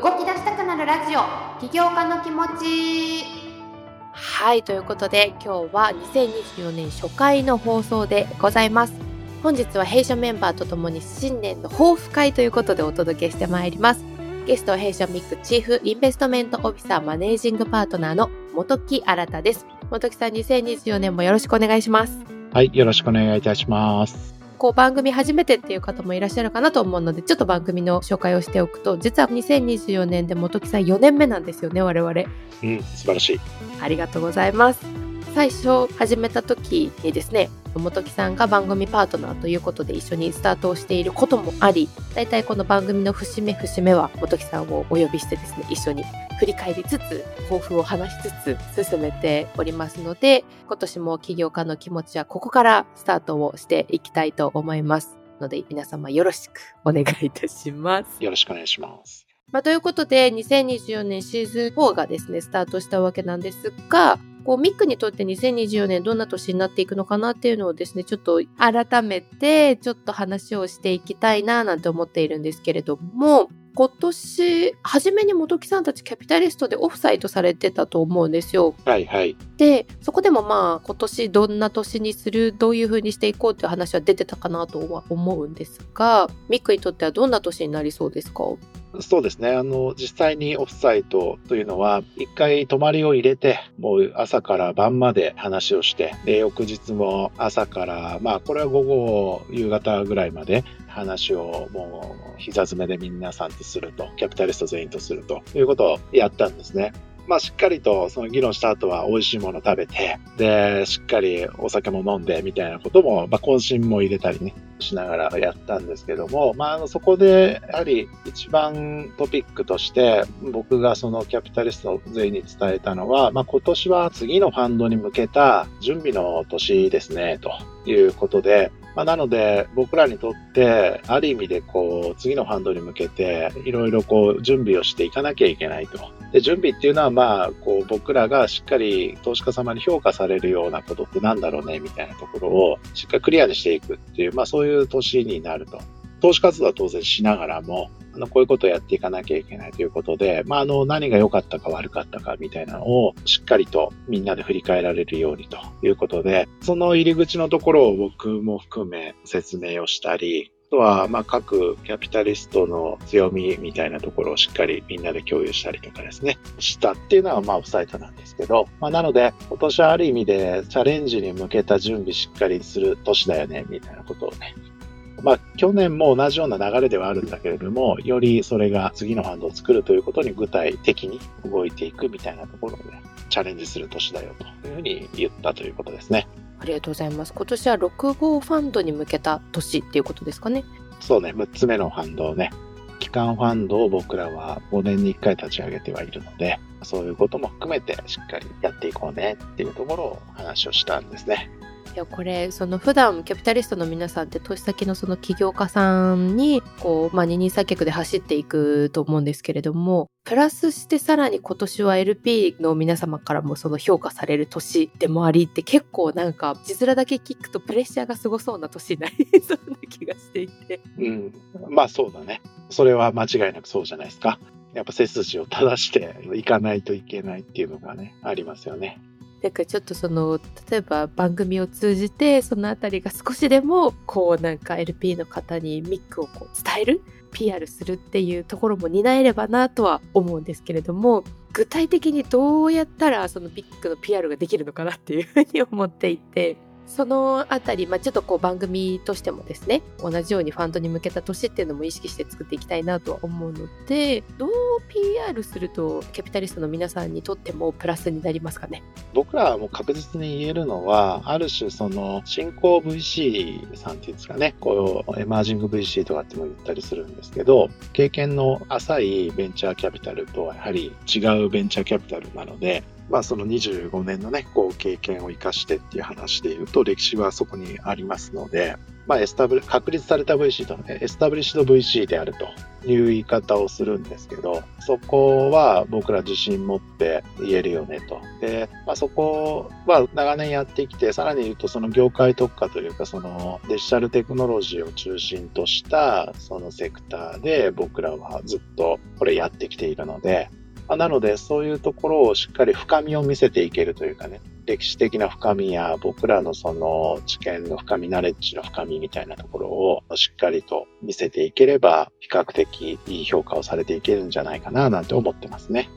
動き出したくなるラジオ。起業家の気持ち。はいということで今日は2024年初回の放送でございます。本日は弊社メンバーとともに新年の抱負会ということでお届けしてまいります。ゲストは弊社ミックチーフインベストメントオフィサーマネージングパートナーの本木新です。本木さん2024年もよろしくお願いします。はいよろしくお願いいたしますこう番組初めてっていう方もいらっしゃるかなと思うので、ちょっと番組の紹介をしておくと、実は2024年で元木さん4年目なんですよね、我々。うん、素晴らしい。ありがとうございます。最初始めた時にですね、本木さんが番組パートナーということで一緒にスタートをしていることもあり、大体この番組の節目節目は本木さんをお呼びしてですね、一緒に振り返りつつ、抱負を話しつつ進めておりますので、今年も起業家の気持ちはここからスタートをしていきたいと思います。ので、皆様よろしくお願いいたします。よろしくお願いします。まあ、ということで、2024年シーズン4がですね、スタートしたわけなんですが、こうミックにとって2024年どんな年になっていくのかなっていうのをですね、ちょっと改めてちょっと話をしていきたいななんて思っているんですけれども、今年、初めに元木さんたちキャピタリストでオフサイトされてたと思うんですよ。はいはい。で、そこでもまあ、今年どんな年にする、どういう風にしていこうっていう話は出てたかなとは思うんですが、ミックにとってはどんな年になりそうですか？そうですね。あの、実際にオフサイトというのは、一回泊まりを入れて、もう朝から晩まで話をして、で、翌日も朝から、まあ、これは午後、夕方ぐらいまで話をもう膝詰めで皆さんとすると、キャピタリスト全員とするということをやったんですね。まあ、しっかりとその議論した後は美味しいもの食べて、で、しっかりお酒も飲んでみたいなことも、まあ、渾身も入れたりね、しながらやったんですけども、まあ、そこで、やはり一番トピックとして、僕がそのキャピタリスト全員に伝えたのは、まあ、今年は次のファンドに向けた準備の年ですね、ということで、まあ、なので、僕らにとって、ある意味でこう、次のファンドに向けて、いろいろこう、準備をしていかなきゃいけないと。で、準備っていうのは、まあ、こう、僕らがしっかり投資家様に評価されるようなことってなんだろうね、みたいなところを、しっかりクリアにしていくっていう、まあ、そういう年になると。投資活動は当然しながらも、あの、こういうことをやっていかなきゃいけないということで、まあ、あの、何が良かったか悪かったかみたいなのをしっかりとみんなで振り返られるようにということで、その入り口のところを僕も含め説明をしたり、あとは、まあ、各キャピタリストの強みみたいなところをしっかりみんなで共有したりとかですね、したっていうのは、まあ、オフサイトなんですけど、まあ、なので、今年はある意味でチャレンジに向けた準備しっかりする年だよね、みたいなことをね、まあ、去年も同じような流れではあるんだけれども、よりそれが次のファンドを作るということに具体的に動いていくみたいなところで、チャレンジする年だよというふうに言ったということですね。ありがとうございます。今年は6号ファンドに向けた年っていうことですかね。そうね、6つ目のファンドをね、機関ファンドを僕らは5年に1回立ち上げてはいるので、そういうことも含めてしっかりやっていこうねっていうところを話をしたんですね。いやこれその普段キャピタリストの皆さんって投資先のその起業家さんにこう、まあ、二人三脚で走っていくと思うんですけれどもプラスしてさらに今年は LP の皆様からもその評価される年でもありって結構なんか字面だけ聞くとプレッシャーがすごそうな年になり そうな気がしていて。うん、まあそうだね。それは間違いなくそうじゃないですか。やっぱ背筋を正していかないといけないっていうのがね、ありますよね。なんかちょっとその例えば番組を通じてそのあたりが少しでもこうなんか LP の方にミックをこう伝える PR するっていうところも担えればなとは思うんですけれども具体的にどうやったらそのビッグの PR ができるのかなっていうふうに思っていて。そのあたり、まあ、ちょっとこう番組としてもですね、同じようにファンドに向けた年っていうのも意識して作っていきたいなとは思うので、どう PR するとキャピタリストの皆さんにとってもプラスになりますかね？僕らはもう確実に言えるのは、ある種その新興 VC さんっていうんですかね、こうエマージング VC とかっても言ったりするんですけど、経験の浅いベンチャーキャピタルとはやはり違うベンチャーキャピタルなので、まあその25年のね、こう経験を生かしてっていう話で言うと、歴史はそこにありますので、まあエスタブリ、確立された VC とね、エスタブリッシュド VC であるという言い方をするんですけど、そこは僕ら自信持って言えるよねと。で、まあそこは長年やってきて、さらに言うとその業界特化というか、そのデジタルテクノロジーを中心としたそのセクターで僕らはずっとこれやってきているので、なので、そういうところをしっかり深みを見せていけるというかね、歴史的な深みや僕らのその知見の深み、ナレッジの深みみたいなところをしっかりと見せていければ、比較的いい評価をされていけるんじゃないかななんて思ってますね。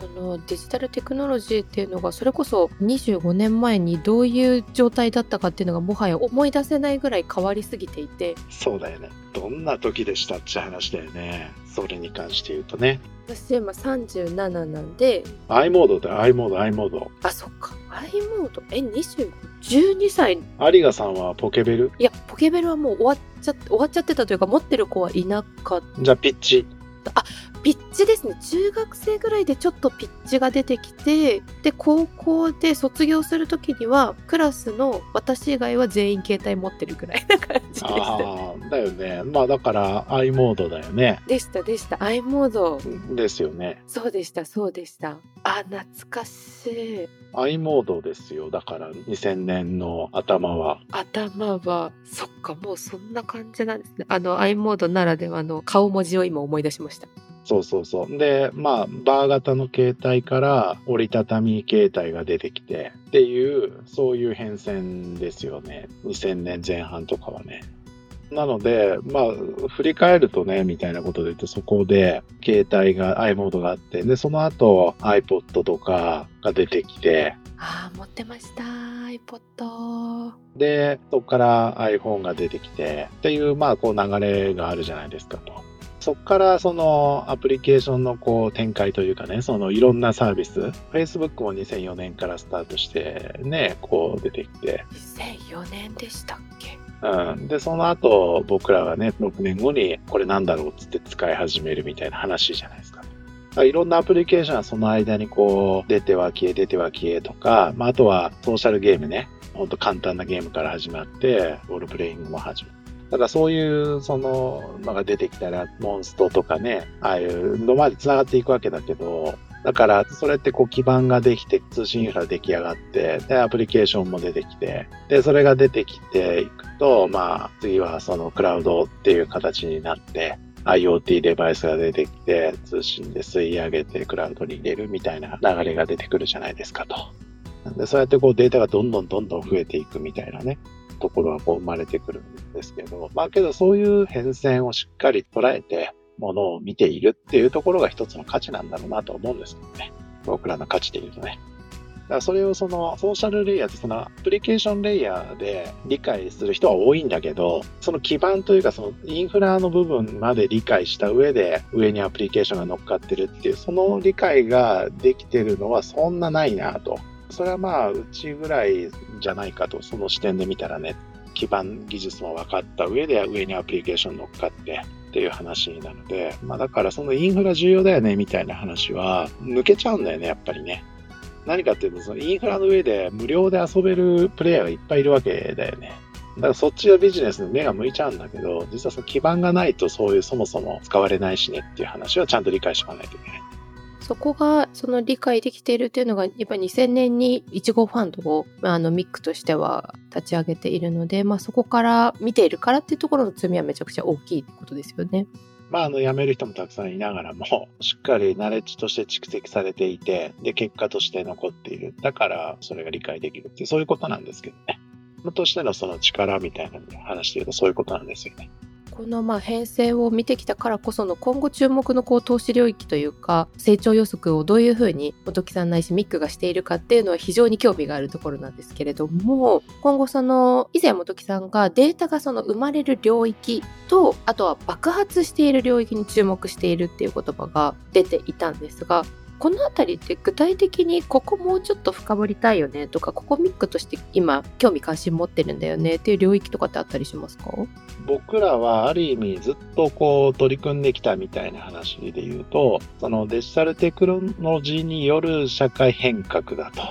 そのデジタルテクノロジーっていうのがそれこそ25年前にどういう状態だったかっていうのがもはや思い出せないぐらい変わりすぎていて。そうだよね。どんな時でしたって話だよね。それに関して言うとね私今37なんで。i モードだ i モード i モード。あそっか。i モード？え25 12歳有賀さんはポケベル？いやポケベルはもう終わっちゃ終わっちゃってたというか持ってる子はいなかった。じゃあピッチ。あピッチですね。中学生ぐらいでちょっとピッチが出てきてで高校で卒業する時にはクラスの私以外は全員携帯持ってるぐらいな感じでした。ああだよね。まあだから i モードだよね。でしたでした。i モード。ですよね。そうでしたそうでした。あ懐かしい。i モードですよ。だから2000年の頭は。頭は。そっかもうそんな感じなんですね。あの i モードならではの顔文字を今思い出しましたそうそうそう。で、まあ、バー型の携帯から折りたたみ携帯が出てきてっていう、そういう変遷ですよね。2000年前半とかはね。なので、まあ、振り返るとね、みたいなことで言うと、そこで、携帯が、i モードがあって、で、その後、iPod とかが出てきて、ああ持ってました iPod で、そこから iPhone が出てきて、っていう、まあ、こう流れがあるじゃないですかと。そこからそのアプリケーションのこう展開というかね、そのいろんなサービス、Facebook も2004年からスタートしてね、こう出てきて。2004年でしたっけ？うん。で、その後僕らがね、6年後にこれなんだろうっつって使い始めるみたいな話じゃないですか。いろんなアプリケーションはその間にこう出ては消え出ては消えとか、まあ、あとはソーシャルゲームね、ほんと簡単なゲームから始まって、ロールプレイングも始まる。だからそういう、その、のが出てきたら、モンストとかね、ああいうのまで繋がっていくわけだけど、だから、それってこう基盤ができて、通信インフラ出来上がって、で、アプリケーションも出てきて、で、それが出てきていくと、まあ、次はそのクラウドっていう形になって、IoT デバイスが出てきて、通信で吸い上げてクラウドに入れるみたいな流れが出てくるじゃないですかと。でそうやってこうデータがどんどんどんどん増えていくみたいなね、ところがこう生まれてくるんですけど、まあけどそういう変遷をしっかり捉えて、ものを見ているっていうところが一つの価値なんだろうなと思うんですけどね。僕らの価値で言うとね。だからそれをそのソーシャルレイヤーってそのアプリケーションレイヤーで理解する人は多いんだけど、その基盤というかそのインフラの部分まで理解した上で上にアプリケーションが乗っかってるっていう、その理解ができてるのはそんなないなと。それはまあうちぐらいじゃないかと、その視点で見たらね、基盤技術も分かった上で上にアプリケーション乗っかってっていう話なので、まあだからそのインフラ重要だよねみたいな話は抜けちゃうんだよね、やっぱりね。何かっていうと、そのインフラの上で無料で遊べるプレイヤーがいっぱいいるわけだよね。だからそっちのビジネスに目が向いちゃうんだけど、実はその基盤がないとそういうそもそも使われないしねっていう話はちゃんと理解しておかないといけない。そこがその理解できているっていうのがやっぱり2000年にいちごファンドをまああのミックとしては立ち上げているので、まあ、そこから見ているからっていうところの罪はめちゃくちゃ大きいってことですよね。まあ、あの、辞める人もたくさんいながらも、しっかりナレッジとして蓄積されていて、で、結果として残っている。だから、それが理解できるって、そういうことなんですけどね。としてのその力みたいな話で言うと、そういうことなんですよね。このまあ編成を見てきたからこその今後注目のこう投資領域というか成長予測をどういうふうに本木さんないしミックがしているかっていうのは非常に興味があるところなんですけれども今後その以前本木さんがデータがその生まれる領域とあとは爆発している領域に注目しているっていう言葉が出ていたんですがこのあたりって具体的にここもうちょっと深掘りたいよねとかここミックとして今興味関心持ってるんだよねっていう領域とかってあったりしますか？僕らはある意味ずっとこう取り組んできたみたいな話で言うと、そのデジタルテクノロジーによる社会変革だと。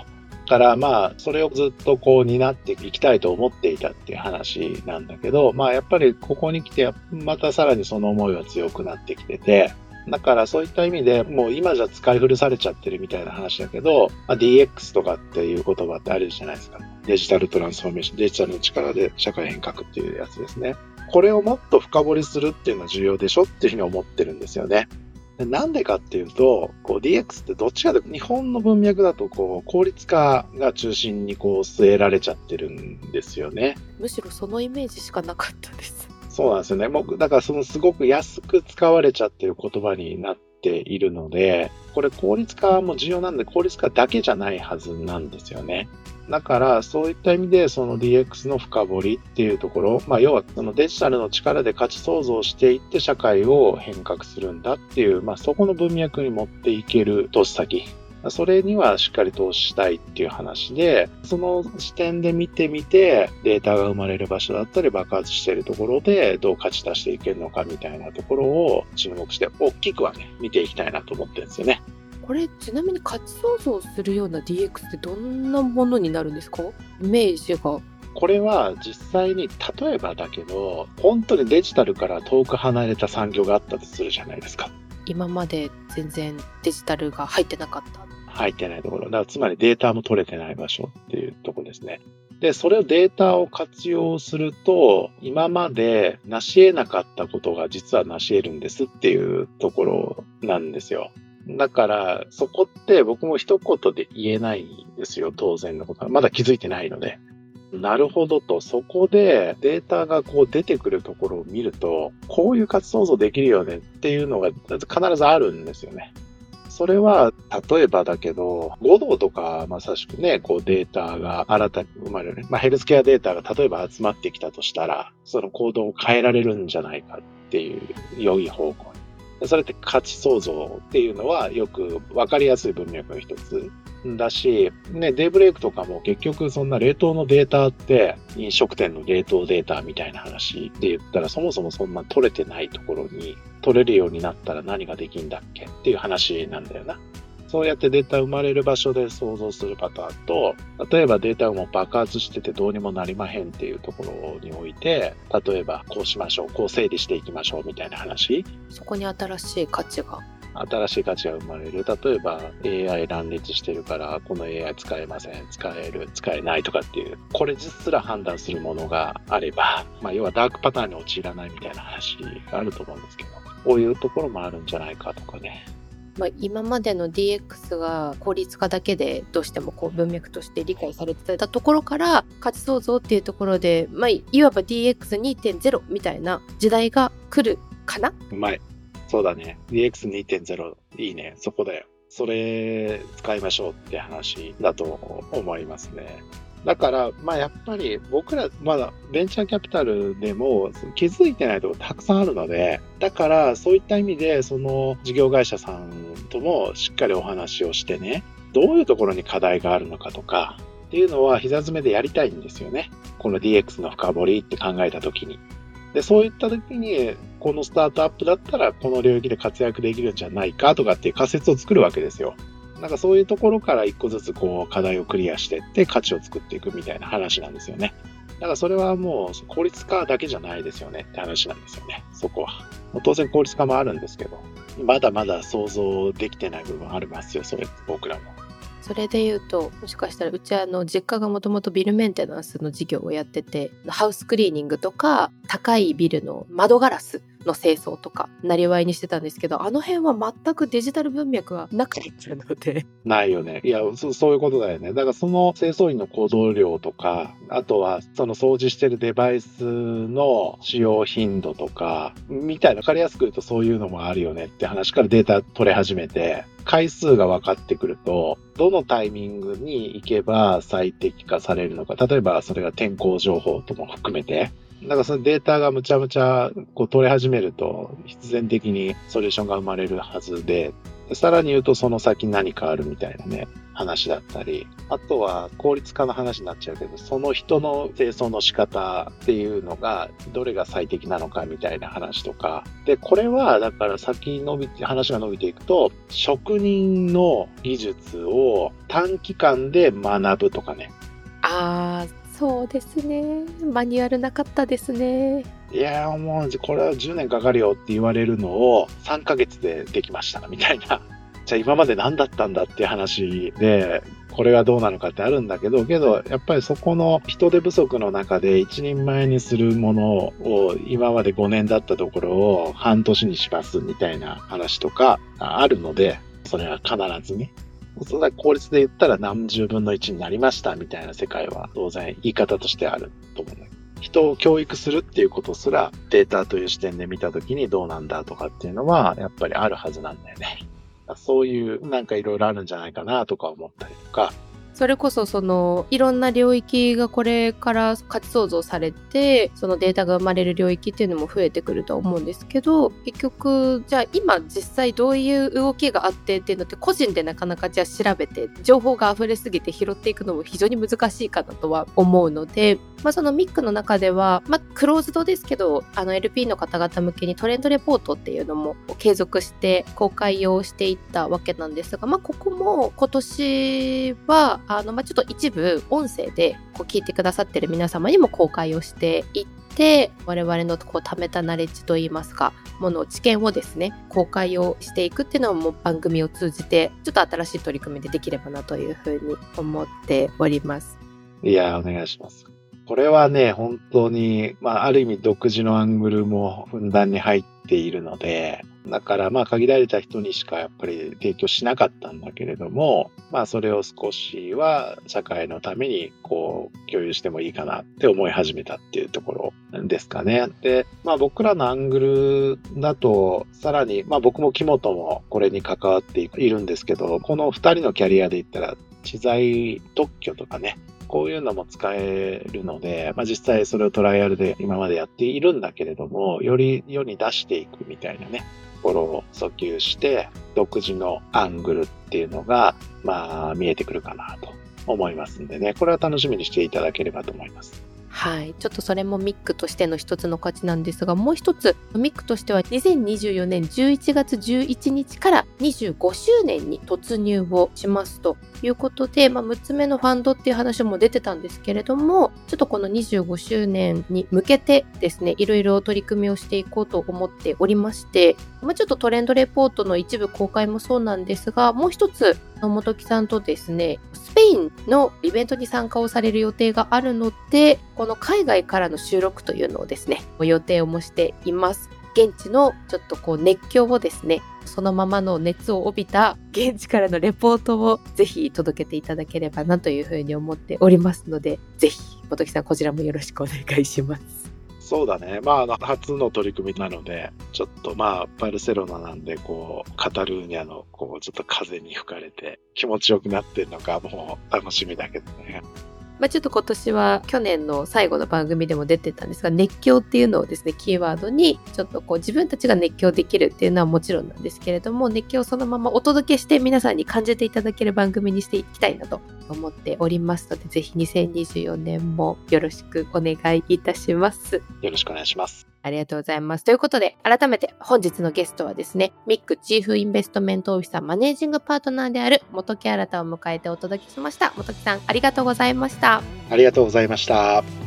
からまあそれをずっとこう担っていきたいと思っていたっていう話なんだけどまあやっぱりここに来てまたさらにその思いは強くなってきててだからそういった意味でもう今じゃ使い古されちゃってるみたいな話だけど、まあ、DX とかっていう言葉ってあるじゃないですか。デジタルトランスフォーメーション、デジタルの力で社会変革っていうやつですね。これをもっと深掘りするっていうのは重要でしょっていうふうに思ってるんですよね。なんでかっていうと、こう DX ってどっちかで日本の文脈だとこう効率化が中心にこう据えられちゃってるんですよね。むしろそのイメージしかなかったです。そうなんですよね。僕、だからそのすごく安く使われちゃってる言葉になっているので、これ効率化も重要なんで効率化だけじゃないはずなんですよね。だから、そういった意味で、その DX の深掘りっていうところ、まあ、要は、そのデジタルの力で価値創造していって社会を変革するんだっていう、まあ、そこの文脈に持っていける投資先それにはしっかり投資したいっていう話で、その視点で見てみて、データが生まれる場所だったり爆発しているところでどう価値出していけるのかみたいなところを注目して、大きくはね、見ていきたいなと思ってるんですよね。これちなみに価値創造するような DX ってどんなものになるんですか？イメージが。これは実際に例えばだけど本当にデジタルから遠く離れた産業があったとするじゃないですか。今まで全然デジタルが入ってなかった入ってないところ。だからつまりデータも取れてない場所っていうとこですね。で、それをデータを活用すると、今まで成し得なかったことが実は成し得るんですっていうところなんですよ。だから、そこって僕も一言で言えないんですよ、当然のことは。まだ気づいてないので。なるほどと、そこでデータがこう出てくるところを見ると、こういう活想像できるよねっていうのが必ずあるんですよね。それは、例えばだけど、5度とかまさしくね、こうデータが新たに生まれる。ねまあ、ヘルスケアデータが例えば集まってきたとしたら、その行動を変えられるんじゃないかっていう良い方向に。それって価値創造っていうのはよくわかりやすい文脈の一つだし、ね、デイブレイクとかも結局そんな冷凍のデータって飲食店の冷凍データみたいな話で言ったらそもそもそんな取れてないところに取れるようになったら何ができんだっけっていう話なんだよな。そうやってデータ生まれる場所で想像するパターンと、例えばデータがも爆発しててどうにもなりまへんっていうところにおいて、例えばこうしましょう、こう整理していきましょうみたいな話。そこに新しい価値が新しい価値が生まれる。例えば AI 乱立してるから、この AI 使えません、使える、使えないとかっていう、これですら判断するものがあれば、まあ、要はダークパターンに陥らないみたいな話があると思うんですけど、こういうところもあるんじゃないかとかね。まあ、今までの DX が効率化だけでどうしてもこう文脈として理解されてたところから価値創造っていうところで、まあ、いわば DX2.0 みたいな時代が来るかな？うまい。そうだね。DX2.0 いいね。そこだよ。それ使いましょうって話だと思いますね。だから、まあやっぱり僕らまだベンチャーキャピタルでも気づいてないとこたくさんあるので、だからそういった意味でその事業会社さんともしっかりお話をしてね、どういうところに課題があるのかとかっていうのは膝詰めでやりたいんですよね。この DX の深掘りって考えたときに。で、そういった時に、このスタートアップだったら、この領域で活躍できるんじゃないかとかっていう仮説を作るわけですよ。なんかそういうところから一個ずつこう課題をクリアしていって価値を作っていくみたいな話なんですよね。だからそれはもう効率化だけじゃないですよねって話なんですよね、そこは。当然効率化もあるんですけど、まだまだ想像できてない部分ありますよ、それ僕らも。それで言うともしかしたらうちあの実家がもともとビルメンテナンスの事業をやっててハウスクリーニングとか高いビルの窓ガラスの清掃とかなりわいにしてたんですけどあの辺は全くデジタル文脈はなかったのでないよねいやそそういうことだよねだからその清掃員の行動量とかあとはその掃除してるデバイスの使用頻度とかみたいな分かりやすく言うとそういうのもあるよねって話からデータ取れ始めて回数が分かってくると、どのタイミングに行けば最適化されるのか。例えばそれが天候情報とも含めて、なんかそのデータがむちゃむちゃこう取れ始めると、必然的にソリューションが生まれるはずで、さらに言うとその先何かあるみたいなね、話だったり、あとは効率化の話になっちゃうけど、その人の清掃の仕方っていうのが、どれが最適なのかみたいな話とか。で、これは、だから先伸びて、話が伸びていくと、職人の技術を短期間で学ぶとかね。ああ、そうですね。マニュアルなかったですね。いやもう、これは10年かかるよって言われるのを3ヶ月でできました、みたいな。じゃあ今まで何だったんだっていう話で、これがどうなのかってあるんだけど、けど、やっぱりそこの人手不足の中で一人前にするものを今まで5年だったところを半年にしますみたいな話とかあるので、それは必ずね。そんな効率で言ったら何十分の1になりましたみたいな世界は当然言い方としてあると思うんだけど。人を教育するっていうことすらデータという視点で見たときにどうなんだとかっていうのはやっぱりあるはずなんだよね。そういうなんかいろいろあるんじゃないかなとか思ったりとか、それこそそのいろんな領域がこれから価値創造されてそのデータが生まれる領域っていうのも増えてくるとは思うんですけど結局じゃあ今実際どういう動きがあってっていうのって個人でなかなかじゃあ調べて情報が溢れすぎて拾っていくのも非常に難しいかなとは思うので、まあ、そのミックの中では、まあ、クローズドですけどあの LP の方々向けにトレンドレポートっていうのも継続して公開をしていったわけなんですが、まあ、ここも今年はあの、まあ、ちょっと一部音声でこう聞いてくださってる皆様にも公開をしていって、我々のこう貯めたナレッジといいますか、もの知見をですね、公開をしていくっていうのも番組を通じて、ちょっと新しい取り組みでできればなというふうに思っております。いや、お願いします。これはね、本当に、まあ、ある意味独自のアングルもふんだんに入っているので、だからまあ限られた人にしかやっぱり提供しなかったんだけれども、まあそれを少しは社会のためにこう共有してもいいかなって思い始めたっていうところですかね。で、まあ僕らのアングルだとさらに、まあ僕も木本もこれに関わっているんですけど、この二人のキャリアで言ったら知財特許とかね、こういうのも使えるので、まあ、実際それをトライアルで今までやっているんだけれども、より世に出していくみたいなね、ところを訴求して、独自のアングルっていうのが、まあ、見えてくるかなと思いますんでね、これは楽しみにしていただければと思います。はい。ちょっとそれもミックとしての一つの価値なんですが、もう一つ、ミックとしては2024年11月11日から25周年に突入をしますということで、まあ、6つ目のファンドっていう話も出てたんですけれども、ちょっとこの25周年に向けてですね、いろいろ取り組みをしていこうと思っておりまして、まあ、ちょっとトレンドレポートの一部公開もそうなんですが、もう一つ、本木さんとですね、スペインのイベントに参加をされる予定があるので、この海外からの収録というのをですね、予定をもしています。現地のちょっとこう熱狂をですね、そのままの熱を帯びた現地からのレポートをぜひ届けていただければなというふうに思っておりますので、ぜひ、本木さんこちらもよろしくお願いします。そうだね。まあ、あの、初の取り組みなので、ちょっとまあ、バルセロナなんで、こう、カタルーニャの、こう、ちょっと風に吹かれて、気持ちよくなってるのか、もう、楽しみだけどね。まあ、ちょっと今年は去年の最後の番組でも出てたんですが、熱狂っていうのをですね、キーワードに、ちょっとこう自分たちが熱狂できるっていうのはもちろんなんですけれども、熱狂をそのままお届けして皆さんに感じていただける番組にしていきたいなとと思っておりますので、ぜひ2024年もよろしくお願いいたします。よろしくお願いします。ありがとうございます。ということで、改めて本日のゲストはですね、ミックチーフインベストメントオフィサーマネージングパートナーである元木新を迎えてお届けしました。元木さん、ありがとうございました。ありがとうございました。